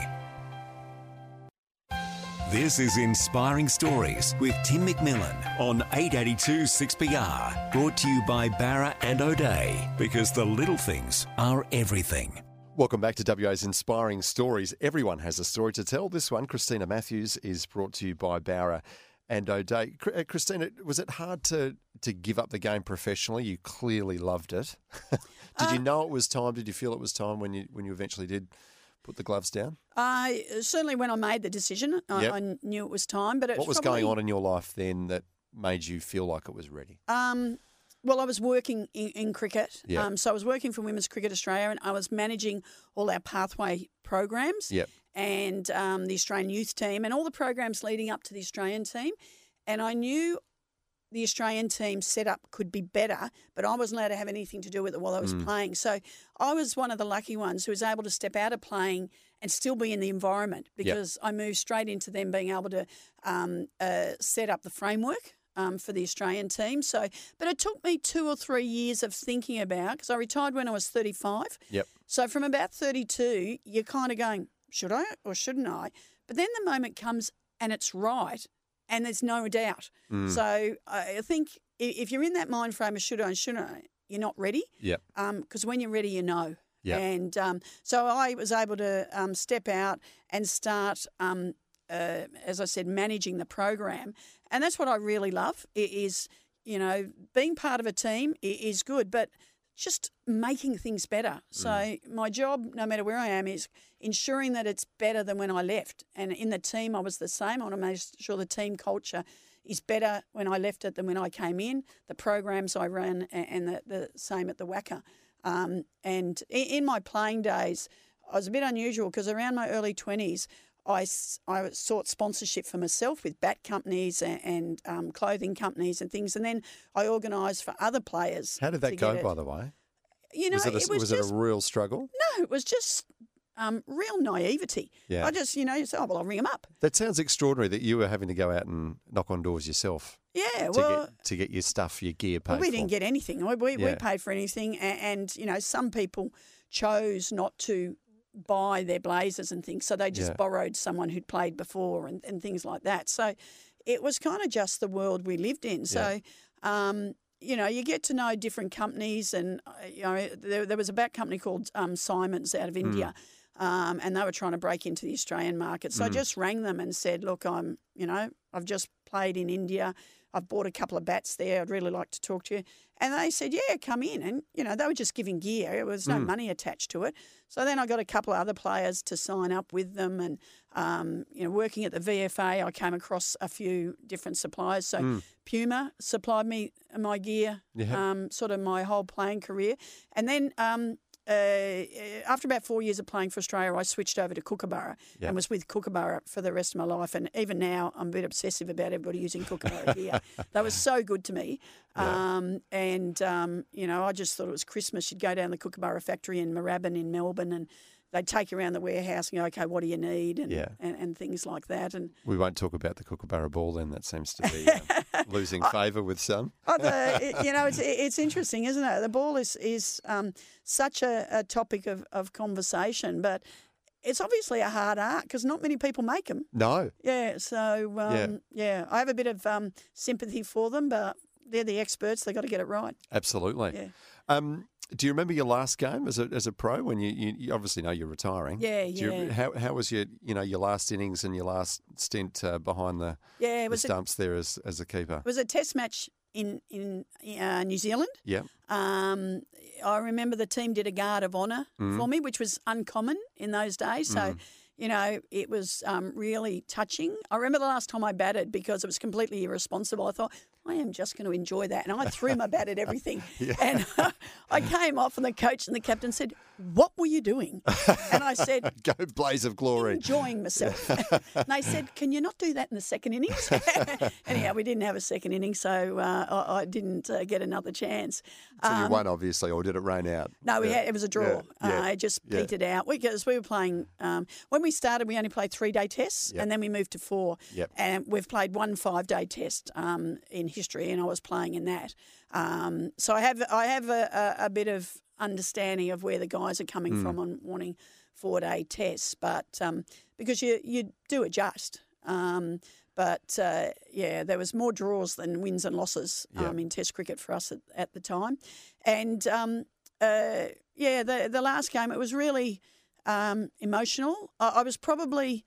Speaker 2: This is Inspiring Stories with Tim McMillan on 882 6PR. Brought to you by Bowra and O'Dea because the little things are everything.
Speaker 3: Welcome back to WA's Inspiring Stories. Everyone has a story to tell. This one, Christina Matthews, is brought to you by Bowra and O'Dea. Uh, Christina, was it hard to, to give up the game professionally? You clearly loved it. did you
Speaker 4: Uh,
Speaker 3: know it was time? Did you feel it was time when you when you eventually did put the gloves down?
Speaker 4: I certainly when I made the decision, I,
Speaker 3: Yep.
Speaker 4: I knew it was time. But it
Speaker 3: What was
Speaker 4: probably,
Speaker 3: going on in your life then that made you feel like it was ready?
Speaker 4: Um, well, I was working in, in cricket.
Speaker 3: Yeah.
Speaker 4: Um, so I was working for Women's Cricket Australia and I was managing all our pathway programs
Speaker 3: Yep.
Speaker 4: and um, the Australian youth team and all the programs leading up to the Australian team. And I knew the Australian team setup could be better, but I wasn't allowed to have anything to do with it while I was playing. So I was one of the lucky ones who was able to step out of playing and still be in the environment because I moved straight into them being able to um, uh, set up the framework. Um, for the Australian team, so but it took me two or three years of thinking about because I retired when I was thirty five.
Speaker 3: Yep.
Speaker 4: So from about 32, you're kind of going, should I or shouldn't I? But then the moment comes and it's right and there's no doubt.
Speaker 3: Mm.
Speaker 4: So I think if you're in that mind frame of should I and shouldn't I, you're not ready.
Speaker 3: Yep.
Speaker 4: Because when you're ready, you know.
Speaker 3: Yeah.
Speaker 4: And um, so I was able to um, step out and start, um, uh, as I said, managing the program. And that's what I really love is, you know, being part of a team is good, but just making things better. So my job, no matter where I am, is ensuring that it's better than when I left. And in the team, I was the same. I want to make sure the team culture is better when I left it than when I came in. The programs I ran and the, the same at the WACA. Um, and in my playing days, I was a bit unusual because around my early 20s, I, I sought sponsorship for myself with bat companies and, and um, clothing companies and things. And then I organised for other players.
Speaker 3: How did that go,
Speaker 4: it.
Speaker 3: by the way?
Speaker 4: You know,
Speaker 3: was it a,
Speaker 4: it was,
Speaker 3: was
Speaker 4: just
Speaker 3: it a real struggle?
Speaker 4: no, it was just um, real naivety.
Speaker 3: Yeah.
Speaker 4: I just, you know, you say, oh, well, I'll ring them up.
Speaker 3: That sounds extraordinary that you were having to go out and knock on doors yourself
Speaker 4: Yeah,
Speaker 3: to
Speaker 4: well,
Speaker 3: get to get your stuff, your gear paid
Speaker 4: well, we
Speaker 3: for.
Speaker 4: didn't get anything. We, we, we paid for anything. And, and, you know, some people chose not to buy their blazers and things. So they just
Speaker 3: Yeah.
Speaker 4: borrowed someone who'd played before and, and things like that. So it was kind of just the world we lived in. So, um, you know, you get to know different companies, and uh, you know, there, there was a bat company called um, Simons out of India, um, and they were trying to break into the Australian market. So I just rang them and said, "Look, I'm, you know, I've just played in India. I've bought a couple of bats there. I'd really like to talk to you." And they said, "Yeah, come in." And you know, they were just giving gear. There was no money attached to it. So then I got a couple of other players to sign up with them, and um, you know, working at the VFA, I came across a few different suppliers. So Puma supplied me my gear,
Speaker 3: Yeah.
Speaker 4: um, sort of my whole playing career, and then. Um, uh, after about four years of playing for Australia, I switched over to Kookaburra
Speaker 3: Yeah.
Speaker 4: and was with Kookaburra for the rest of my life. And even now, I'm a bit obsessive about everybody using Kookaburra gear. They were so good to me. Um, and, um, you know, I just thought it was Christmas. You'd go down the Kookaburra factory in Moorabbin in Melbourne and they'd take you around the warehouse and go, okay, what do you need? And,
Speaker 3: Yeah.
Speaker 4: and, and things like that. And
Speaker 3: We won't talk about the Kookaburra ball then. That seems to be uh, losing favour with some.
Speaker 4: Oh, the, you know, it's it's interesting, isn't it? The ball is is um, such a, a topic of, of conversation, but it's obviously a hard art because not many people make them.
Speaker 3: No.
Speaker 4: Yeah, so um,
Speaker 3: Yeah.
Speaker 4: yeah. I have a bit of um, sympathy for them, but they're the experts. They've got to get it right.
Speaker 3: Absolutely.
Speaker 4: Yeah.
Speaker 3: Um, do you remember your last game as a, as a pro when you, you, you obviously know you're retiring?
Speaker 4: Yeah,
Speaker 3: Do you-
Speaker 4: yeah.
Speaker 3: how, how was your you know your last innings and your last stint uh, behind the,
Speaker 4: Yeah,
Speaker 3: the
Speaker 4: was a,
Speaker 3: stumps there as, as a keeper?
Speaker 4: it was a test match in in uh, New Zealand.
Speaker 3: Yeah.
Speaker 4: Um, I remember the team did a guard of honour
Speaker 3: Mm.
Speaker 4: for me, which was uncommon in those days. So, you know, it was um, really touching. I remember the last time I batted because it was completely irresponsible. I thought, I am just going to enjoy that. And I threw my bat at everything. And I came off, and the coach and the captain said, What were you doing? And I said,
Speaker 3: Go blaze of glory.
Speaker 4: enjoying myself. and they said, "Can you not do that in the second innings?" Anyhow, we didn't have a second inning, so uh, I, I didn't uh, get another chance.
Speaker 3: So you
Speaker 4: Um,
Speaker 3: won obviously, or did it rain out?
Speaker 4: no, we
Speaker 3: Yeah.
Speaker 4: had it was a draw.
Speaker 3: Yeah, yeah,
Speaker 4: Uh, it just
Speaker 3: yeah.
Speaker 4: petered out because we were playing. Um, when we started, we only played three day tests,
Speaker 3: Yep.
Speaker 4: and then we moved to four.
Speaker 3: Yep.
Speaker 4: And we've played one five day test um, in history, and I was playing in that. Um, so I have I have a, a, a bit of understanding of where the guys are coming
Speaker 3: Hmm.
Speaker 4: from on wanting four day tests, but um, because you you do adjust. Um, but uh, yeah, there was more draws than wins and losses
Speaker 3: Yeah.
Speaker 4: um, in Test cricket for us at, at the time, and um, uh, yeah, the the last game it was really um, emotional. I, I was probably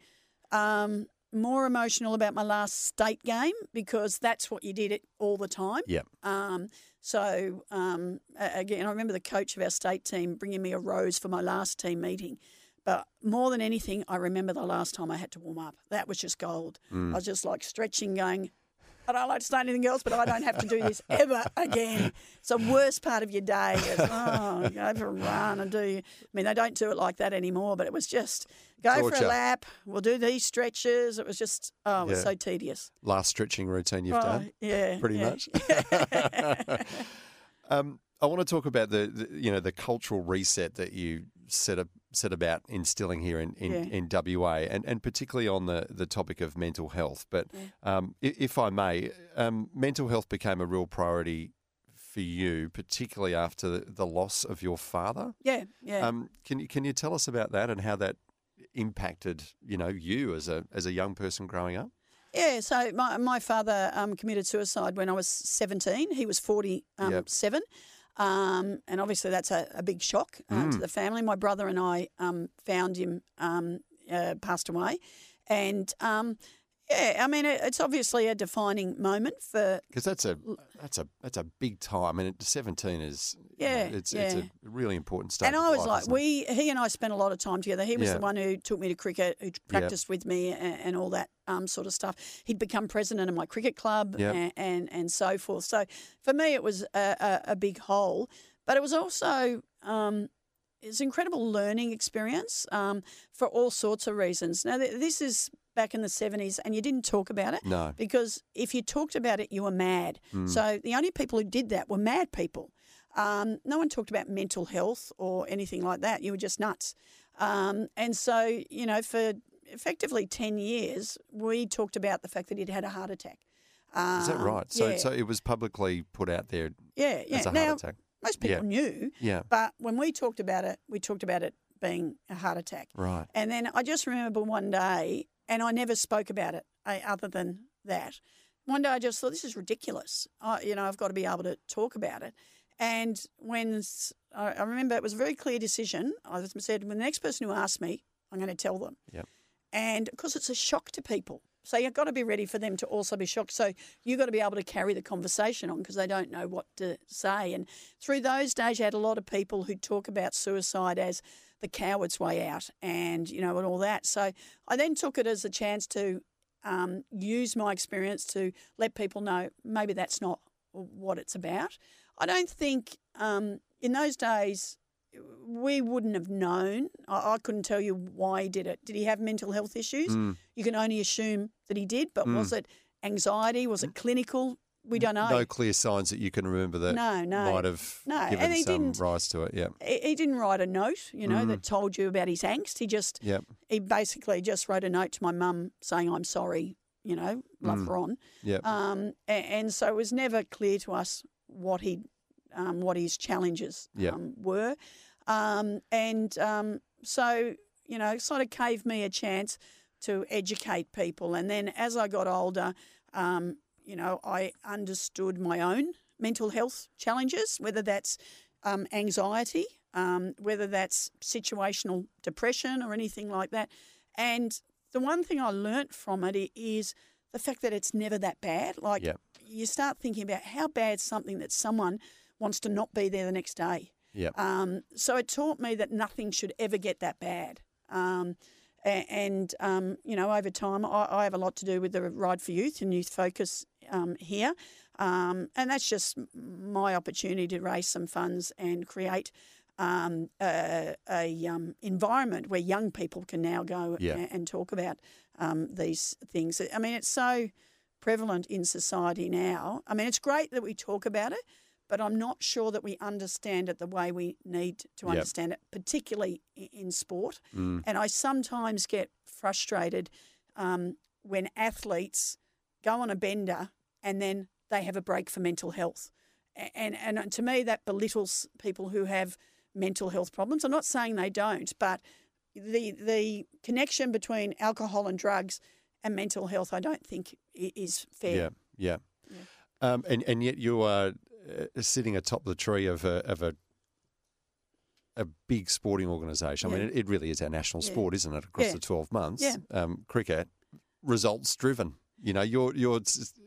Speaker 4: um, more emotional about my last state game because that's what you did it all the time.
Speaker 3: Yep.
Speaker 4: Um, so um, again, I remember the coach of our state team bringing me a rose for my last team meeting. But more than anything, I remember the last time I had to warm up. That was just gold. I was just like stretching, going, I don't like to say anything else, but I don't have to do this ever again. It's the worst part of your day. It's, oh, go for a run and do. I mean, they don't do it like that anymore, but it was just go for a lap. We'll do these stretches. It was just, oh, it was
Speaker 3: Yeah.
Speaker 4: so tedious.
Speaker 3: Last stretching routine you've
Speaker 4: Oh,
Speaker 3: done.
Speaker 4: yeah,
Speaker 3: pretty
Speaker 4: yeah.
Speaker 3: much. um, I want to talk about the, the you know the cultural reset that you set up set about instilling here in in,
Speaker 4: Yeah.
Speaker 3: in WA, and, and particularly on the, the topic of mental health. But um, if I may, um, mental health became a real priority for you, particularly after the, the loss of your father.
Speaker 4: Yeah, yeah.
Speaker 3: Um, can you can you tell us about that and how that impacted you know you as a as a young person growing up?
Speaker 4: Yeah, so my, my father um, committed suicide when I was 17. He was 47. Um, and obviously, that's a, a big shock uh,
Speaker 3: Mm.
Speaker 4: to the family. My brother and I um, found him, um, uh, passed away. And um, yeah, I mean, it's obviously a defining moment for
Speaker 3: Because that's a that's a that's a big time, and seventeen is you know,
Speaker 4: Yeah,
Speaker 3: it's it's a really important stage.
Speaker 4: And I was
Speaker 3: life,
Speaker 4: like, we, he and I spent a lot of time together. He was
Speaker 3: Yeah.
Speaker 4: the one who took me to cricket, who practiced with me, and, and all that um, sort of stuff. He'd become president of my cricket club,
Speaker 3: Yep.
Speaker 4: and, and and so forth. So for me, it was a, a, a big hole, but it was also um, it's an incredible learning experience um, for all sorts of reasons. Now, th- this is back in the seventies, and you didn't talk about it
Speaker 3: no,
Speaker 4: because if you talked about it, you were mad. So the only people who did that were mad people. Um, no one talked about mental health or anything like that. You were just nuts. Um, and so, you know, for effectively 10 years, we talked about the fact that he'd had a heart attack.
Speaker 3: is that
Speaker 4: Um,
Speaker 3: right? So
Speaker 4: yeah,
Speaker 3: so it was publicly put out there
Speaker 4: yeah, yeah.
Speaker 3: as a
Speaker 4: now,
Speaker 3: heart attack.
Speaker 4: most
Speaker 3: Yeah.
Speaker 4: people knew,
Speaker 3: Yeah,
Speaker 4: but when we talked about it, we talked about it being a heart attack.
Speaker 3: right.
Speaker 4: And then I just remember one day, and I never spoke about it eh, other than that. One day I just thought, this is ridiculous. I, you know, I've got to be able to talk about it. And when I remember it was a very clear decision, I said, when the next person who asks me, I'm going to tell them.
Speaker 3: Yep.
Speaker 4: And because it's a shock to people. So you've got to be ready for them to also be shocked. So you've got to be able to carry the conversation on because they don't know what to say. And through those days, you had a lot of people who talk about suicide as the coward's way out and, you know, and all that. So I then took it as a chance to um, use my experience to let people know maybe that's not what it's about. I don't think um, in those days we wouldn't have known. I, I couldn't tell you why he did it. Did he have mental health issues?
Speaker 3: Mm.
Speaker 4: You can only assume that he did, but was it anxiety? Was it clinical? We don't know.
Speaker 3: No clear signs that you can remember that
Speaker 4: No, no.
Speaker 3: might have
Speaker 4: No,
Speaker 3: given
Speaker 4: and he
Speaker 3: some
Speaker 4: didn't-
Speaker 3: rise to it. Yeah,
Speaker 4: he, didn't write a note, you know, that told you about his angst. He just
Speaker 3: yeah,
Speaker 4: he basically just wrote a note to my mum saying, "I'm sorry," you know, love Ron.
Speaker 3: yeah.
Speaker 4: Um, a- and, so it was never clear to us what he, um, what his challenges
Speaker 3: Yeah.
Speaker 4: um, were, um, and um, so you know, sort of gave me a chance to educate people. And then as I got older, um, you know, I understood my own mental health challenges, whether that's um, anxiety, um, whether that's situational depression or anything like that. And the one thing I learnt from it is the fact that it's never that bad. Like
Speaker 3: Yep.
Speaker 4: you start thinking about how bad something that someone wants to not be there the next day.
Speaker 3: yeah.
Speaker 4: Um, so it taught me that nothing should ever get that bad. Um, and, um, you know, over time, I, I have a lot to do with the Ride for Youth and Youth Focus um, here. Um, and that's just my opportunity to raise some funds and create um, a, a um, environment where young people can now go
Speaker 3: Yeah.
Speaker 4: a- and talk about um, these things. I mean, it's so prevalent in society now. I mean, it's great that we talk about it, but I'm not sure that we understand it the way we need to
Speaker 3: Yep.
Speaker 4: understand it, particularly in sport.
Speaker 3: Mm.
Speaker 4: And I sometimes get frustrated um, when athletes go on a bender and then they have a break for mental health. And, and to me, that belittles people who have mental health problems. I'm not saying they don't, but the the connection between alcohol and drugs and mental health, I don't think is fair.
Speaker 3: Yeah, yeah. Um, and and yet you are uh, sitting atop the tree of a of a a big sporting organisation. I mean, it, it really is our national
Speaker 4: Yeah.
Speaker 3: sport, isn't it? Across
Speaker 4: Yeah.
Speaker 3: the twelve months,
Speaker 4: Yeah.
Speaker 3: um, cricket results driven. You know, you're you're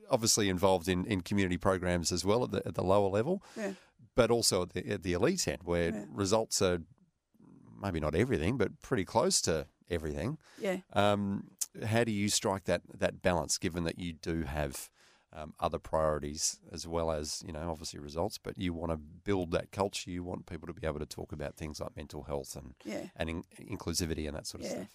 Speaker 3: obviously involved in, in community programs as well at the at the lower level,
Speaker 4: Yeah.
Speaker 3: but also at the, at the elite end where
Speaker 4: Yeah.
Speaker 3: results are maybe not everything, but pretty close to everything.
Speaker 4: Yeah.
Speaker 3: Um, how do you strike that that balance, given that you do have um, other priorities as well as you know obviously results. But you want to build that culture. You want people to be able to talk about things like mental health and
Speaker 4: Yeah.
Speaker 3: and in, inclusivity and that sort of
Speaker 4: Yeah.
Speaker 3: stuff.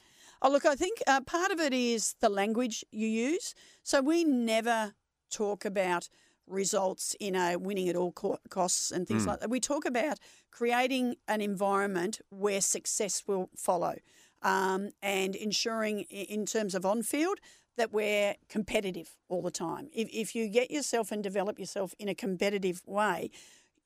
Speaker 4: Oh, look, I think uh, part of it is the language you use. So we never talk about results in a winning at all co- costs and things like that. We talk about creating an environment where success will follow um, and ensuring, in terms of on field, that we're competitive all the time. If, if you get yourself and develop yourself in a competitive way,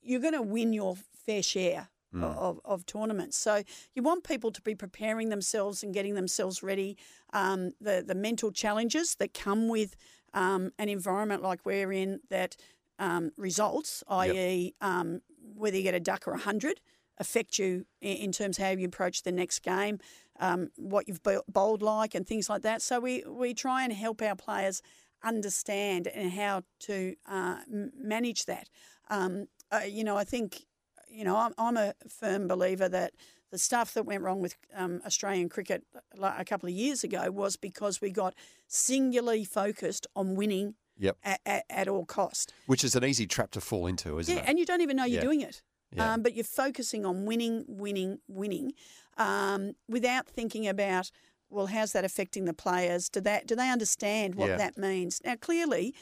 Speaker 4: you're going to win your fair share
Speaker 3: Hmm.
Speaker 4: of, of tournaments. So you want people to be preparing themselves and getting themselves ready. Um, the the mental challenges that come with um, an environment like we're in that um, results, i.e., um, whether you get a duck or a hundred, affect you in, in terms of how you approach the next game, um, what you've bowled like, and things like that. So we we try and help our players understand and how to uh, manage that. Um, uh, you know, I think you know, I'm, I'm a firm believer that the stuff that went wrong with um, Australian cricket a couple of years ago was because we got singularly focused on winning
Speaker 3: Yep.
Speaker 4: at, at, at all cost.
Speaker 3: Which is an easy trap to fall into, isn't
Speaker 4: Yeah,
Speaker 3: it?
Speaker 4: and you don't even know you're
Speaker 3: Yeah.
Speaker 4: doing it.
Speaker 3: Yeah.
Speaker 4: Um, but you're focusing on winning, winning, winning, um, without thinking about well, how's that affecting the players? Do that? Do they understand what
Speaker 3: Yeah.
Speaker 4: that means? Now, clearly,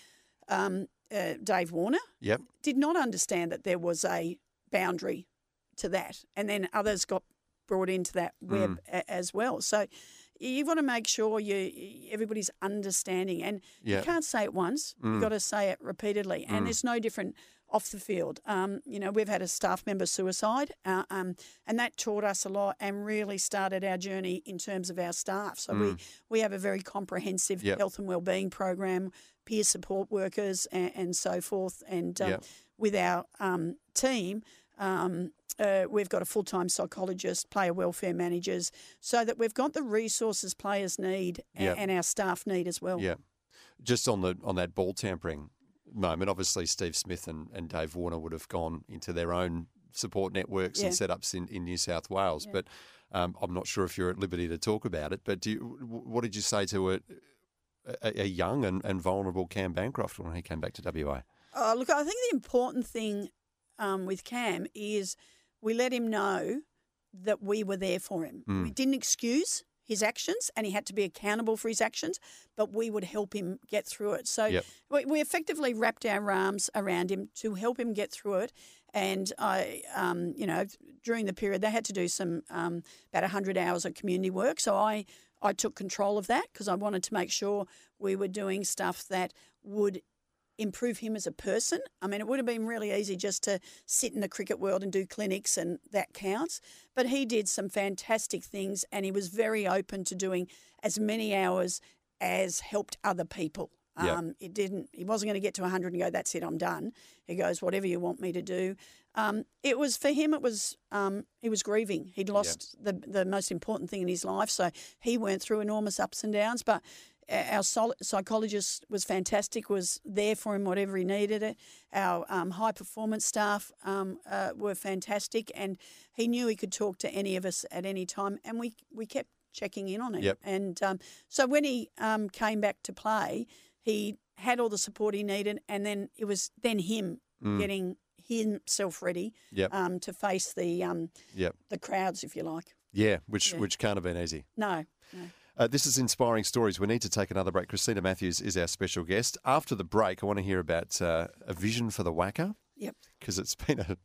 Speaker 4: um, uh, Dave Warner
Speaker 3: Yep.
Speaker 4: did not understand that there was a boundary to that, and then others got brought into that web
Speaker 3: Mm.
Speaker 4: a- as well. So you want to make sure you everybody's understanding, and
Speaker 3: Yeah.
Speaker 4: you can't say it once. You've got to say it repeatedly, and it's no different off the field. Um, you know, we've had a staff member suicide, uh, um, and that taught us a lot and really started our journey in terms of our staff. So we we have a very comprehensive
Speaker 3: Yep.
Speaker 4: health and wellbeing program, peer support workers, and, and so forth, and um,
Speaker 3: Yep.
Speaker 4: with our um, team. Um, uh, we've got a full time psychologist, player welfare managers, so that we've got the resources players need and our staff need as well.
Speaker 3: Yeah. Just on the on that ball tampering moment, obviously Steve Smith and, and Dave Warner would have gone into their own support networks and setups in, in New South Wales. But um, I'm not sure if you're at liberty to talk about it. But do you, what did you say to a, a, a young and, and vulnerable Cam Bancroft when he came back to WA?
Speaker 4: Uh, look, I think the important thing um, with Cam is we let him know that we were there for him.
Speaker 3: Mm.
Speaker 4: We didn't excuse his actions, and he had to be accountable for his actions, but we would help him get through it. So
Speaker 3: Yep.
Speaker 4: we, we effectively wrapped our arms around him to help him get through it. And I, um, you know, during the period they had to do some um, about hundred hours of community work. So I, I took control of that because I wanted to make sure we were doing stuff that would improve him as a person. I mean, it would have been really easy just to sit in the cricket world and do clinics, and that counts. But he did some fantastic things, and he was very open to doing as many hours as helped other people.
Speaker 3: Yeah.
Speaker 4: Um, it didn't. He wasn't going to get to 100 and go, "That's it, I'm done." He goes, "Whatever you want me to do." Um, it was for him. It was um, he was grieving. He'd lost the the most important thing in his life, so he went through enormous ups and downs. But our sol- psychologist was fantastic. Was there for him whatever he needed. It. Our um, high performance staff um, uh, were fantastic, and he knew he could talk to any of us at any time. And we we kept checking in on him.
Speaker 3: Yep.
Speaker 4: And um, so when he um, came back to play, he had all the support he needed, and then it was then him getting himself ready
Speaker 3: Mm. Yep.
Speaker 4: um, to face the um,
Speaker 3: Yep.
Speaker 4: the crowds, if you like.
Speaker 3: Yeah, which
Speaker 4: Yeah.
Speaker 3: which can't have been easy.
Speaker 4: No, no.
Speaker 3: Uh, this is Inspiring Stories. We need to take another break. Christina Matthews is our special guest. After the break, I want to hear about uh, a vision for the WACA
Speaker 4: Yep.
Speaker 3: because it's been a,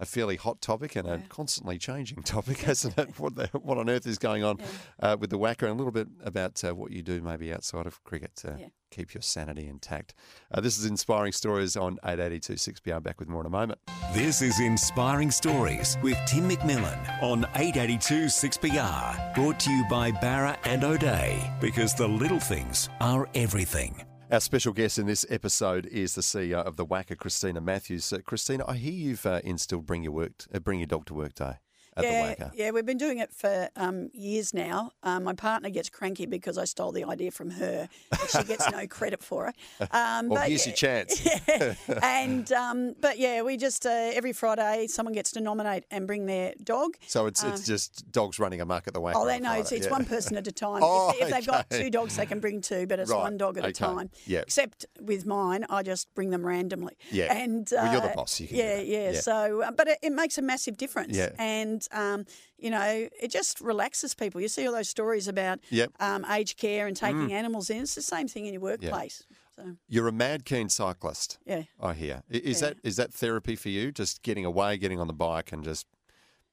Speaker 3: a fairly hot topic and a constantly changing topic, hasn't it? What, the, what on earth is going on uh, with the WACA and a little bit about uh, what you do maybe outside of cricket to
Speaker 4: Yeah.
Speaker 3: keep your sanity intact. Uh, this is Inspiring Stories on 882 6PR. Back with more in a moment.
Speaker 2: This is Inspiring Stories with Tim McMillan on 882 6PR. Brought to you by Bowra and O'Dea because the little things are everything.
Speaker 3: Our special guest in this episode is the CEO of the WACA, Christina Matthews. Uh, Christina, I hear you've uh, instilled Bring Your Work, uh, Bring Your Dog to Work Day at
Speaker 4: yeah,
Speaker 3: the WACA.
Speaker 4: yeah, we've been doing it for um, years now. Um, my partner gets cranky because I stole the idea from her. she gets no credit for it. Um,
Speaker 3: Well,
Speaker 4: but
Speaker 3: here's your chance.
Speaker 4: yeah. and um, but yeah, we just uh, every Friday someone gets to nominate and bring their dog.
Speaker 3: So it's it's just dogs running amok at the WACA.
Speaker 4: Oh, they know it's, it's
Speaker 3: yeah.
Speaker 4: one person at a time.
Speaker 3: Oh,
Speaker 4: if, if they've got two dogs, they can bring two, but it's
Speaker 3: Right,
Speaker 4: one dog at
Speaker 3: okay,
Speaker 4: a time.
Speaker 3: yeah.
Speaker 4: Except with mine, I just bring them randomly.
Speaker 3: Yeah.
Speaker 4: And
Speaker 3: Well, you're the
Speaker 4: uh,
Speaker 3: boss,
Speaker 4: yeah, yeah,
Speaker 3: Yeah.
Speaker 4: So, uh, but it, it makes a massive difference.
Speaker 3: Yeah.
Speaker 4: And um, you know, it just relaxes people. You see all those stories about
Speaker 3: Yep. Mm.
Speaker 4: um, aged care and taking animals in. It's the same thing in your workplace. So
Speaker 3: You're a mad keen cyclist.
Speaker 4: yeah.
Speaker 3: I hear. Is
Speaker 4: Yeah.
Speaker 3: that is that therapy for you? Just getting away, getting on the bike, and just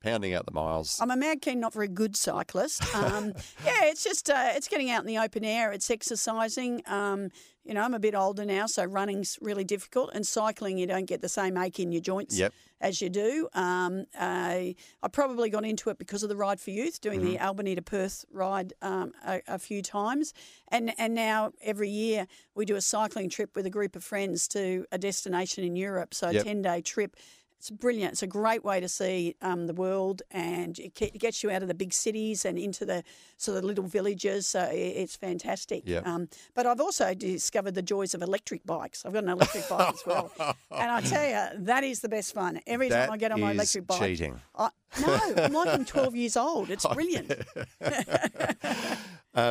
Speaker 3: pounding out the miles.
Speaker 4: I'm a mad keen, not very good cyclist. Um, yeah, it's just uh, it's getting out in the open air. It's exercising. Um, you know, I'm a bit older now, so running's really difficult. And cycling, you don't get the same ache in your joints
Speaker 3: Yep.
Speaker 4: as you do. Um, I, I probably got into it because of the Ride for Youth, doing the Albany to Perth ride um, a, a few times, and and now every year we do a cycling trip with a group of friends to a destination in Europe. So
Speaker 3: Yep.
Speaker 4: a ten day trip. It's brilliant. It's a great way to see um, the world, and it ge- it gets you out of the big cities and into the sort of little villages. So it's fantastic.
Speaker 3: Yep.
Speaker 4: Um, but I've also discovered the joys of electric bikes. I've got an electric bike as well, and I tell you, that is the best fun. Every
Speaker 3: That
Speaker 4: time I get on my electric bike,
Speaker 3: cheating.
Speaker 4: I, no, I'm like I'm 12 years old. It's brilliant.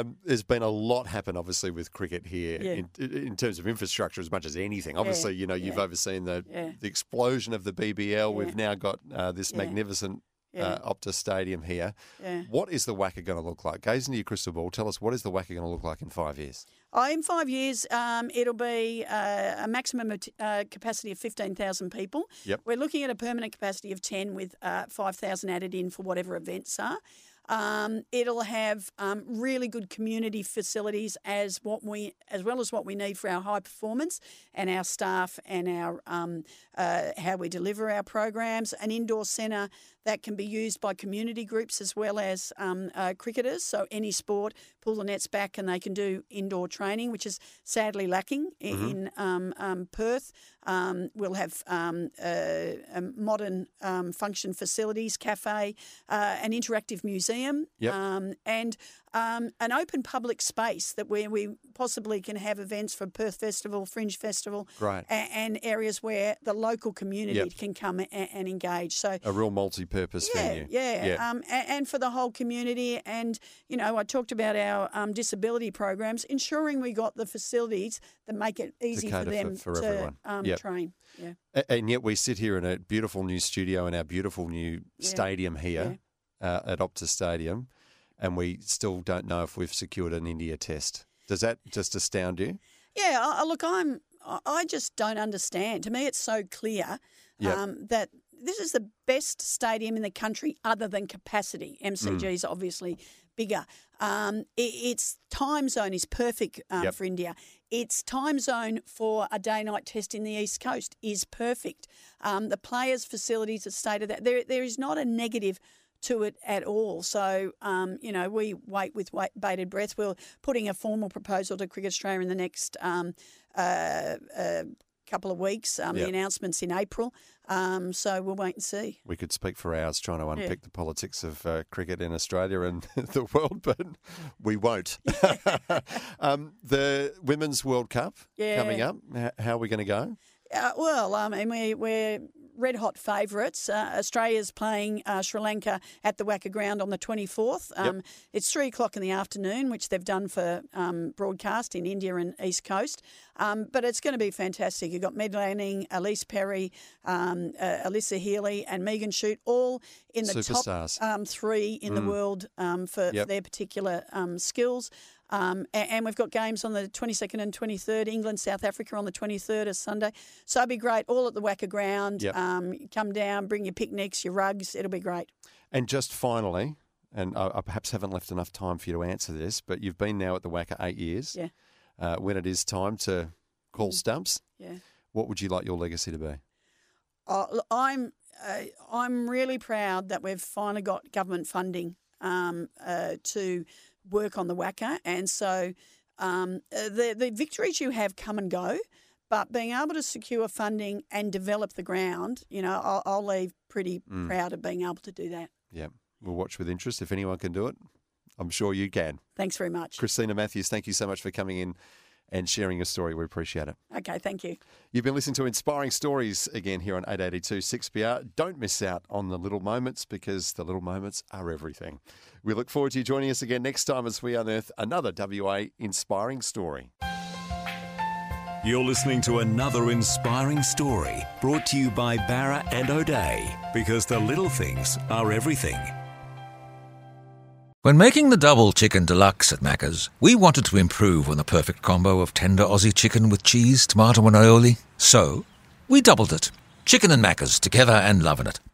Speaker 3: Um, there's been a lot happen, obviously, with cricket here
Speaker 4: Yeah.
Speaker 3: in, in terms of infrastructure as much as anything. Obviously, you know, you've
Speaker 4: yeah.
Speaker 3: overseen the
Speaker 4: Yeah.
Speaker 3: the explosion of the BBL. We've now got uh, this
Speaker 4: Yeah.
Speaker 3: magnificent
Speaker 4: Yeah.
Speaker 3: uh, Optus Stadium here.
Speaker 4: Yeah.
Speaker 3: What is the WACA going to look like? Gaze into your crystal ball. Tell us what is the WACA going to look like in five years?
Speaker 4: Oh, in five years, um, it'll be uh, a maximum uh, capacity of 15,000 people.
Speaker 3: Yep.
Speaker 4: We're looking at a permanent capacity of 10 with uh, 5,000 added in for whatever events are. Um, it'll have um, really good community facilities as what we, as well as what we need for our high performance and our staff and our um, uh, how we deliver our programs. An indoor centre that can be used by community groups as well as um, uh, cricketers. So any sport, pull the nets back and they can do indoor training, which is sadly lacking i- in um, um, Perth. Um, we'll have um, uh, modern um, function facilities, cafe, uh, an interactive museum,
Speaker 3: Yep.
Speaker 4: um, and um, an open public space that where we possibly can have events for Perth Festival, Fringe Festival,
Speaker 3: Great.
Speaker 4: a- and areas where the local community
Speaker 3: Yep.
Speaker 4: can come a- and, engage. So
Speaker 3: A real multi-purpose
Speaker 4: yeah,
Speaker 3: venue.
Speaker 4: yeah,
Speaker 3: Yeah.
Speaker 4: Um, a- and, for the whole community. And you know, I talked about our um, disability programs, ensuring we got the facilities that make it easy for
Speaker 3: cater for-
Speaker 4: them
Speaker 3: for
Speaker 4: to um,
Speaker 3: Yep.
Speaker 4: train. Yeah,
Speaker 3: And yet we sit here in a beautiful new studio in our beautiful new stadium here uh, at Optus Stadium, and we still don't know if we've secured an India test. Does that just astound you?
Speaker 4: yeah. I, look, I'm. I- just don't understand. To me, it's so clear
Speaker 3: Yep.
Speaker 4: um, that this is the best stadium in the country, other than capacity. MCG
Speaker 3: Mm.
Speaker 4: is obviously bigger. Um, i its time zone is perfect um,
Speaker 3: Yep.
Speaker 4: for India. Its time zone for a day night test in the East Coast is perfect. Um, the players' facilities have stated that there there is not a negative to it at all. So, um, you know, we wait with wait, bated breath. We're putting a formal proposal to Cricket Australia in the next um, uh, uh, couple of weeks. Um,
Speaker 3: Yep.
Speaker 4: The announcement's in April. Um, so we'll wait and see.
Speaker 3: We could speak for hours trying to unpick the politics of uh, cricket in Australia and the world, but we won't. um, the Women's World Cup
Speaker 4: Yeah.
Speaker 3: coming up. How are we going to go?
Speaker 4: Uh, well, I mean, we, we're red hot favourites. Uh, Australia's playing uh, Sri Lanka at the WACA Ground on the 24th. Um, It's three o'clock in the afternoon, which they've done for um, broadcast in India and East Coast. Um, but it's going to be fantastic. You've got Meg Lanning, Ellyse Perry, um, uh, Alyssa Healy, and Megan Schutt, all in the
Speaker 3: Superstars.
Speaker 4: top um, three in the world um, for, for
Speaker 3: Yep.
Speaker 4: their particular um, skills. Um, a- and, we've got games on the 22nd and 23rd, England, South Africa on the 23rd is Sunday. So it'd be great, all at the WACA Ground.
Speaker 3: Yep.
Speaker 4: Um, come down, bring your picnics, your rugs, it'll be great.
Speaker 3: And just finally, and I, I perhaps haven't left enough time for you to answer this, but you've been now at the WACA eight years.
Speaker 4: Yeah.
Speaker 3: Uh, when it is time to call stumps,
Speaker 4: Yeah.
Speaker 3: what would you like your legacy to be?
Speaker 4: Oh, I'm uh, I'm really proud that we've finally got government funding um, uh, to work on the WACA, and so um, uh, the the victories you have come and go, but being able to secure funding and develop the ground, you know, I'll, I'll leave pretty proud of being able to do that.
Speaker 3: Yeah, we'll watch with interest. If anyone can do it, I'm sure you can.
Speaker 4: Thanks very much.
Speaker 3: Christina Matthews, thank you so much for coming in and sharing your story. We appreciate it.
Speaker 4: Okay, thank you.
Speaker 3: You've been listening to Inspiring Stories again here on 882 6PR. Don't miss out on the little moments because the little moments are everything. We look forward to you joining us again next time as we unearth another WA inspiring story.
Speaker 2: You're listening to another inspiring story brought to you by Bowra and O'Dea because the little things are everything.
Speaker 5: When making the double chicken deluxe at Macca's, we wanted to improve on the perfect combo of tender Aussie chicken with cheese, tomato, and aioli. So, we doubled it. Chicken and Macca's together and loving it.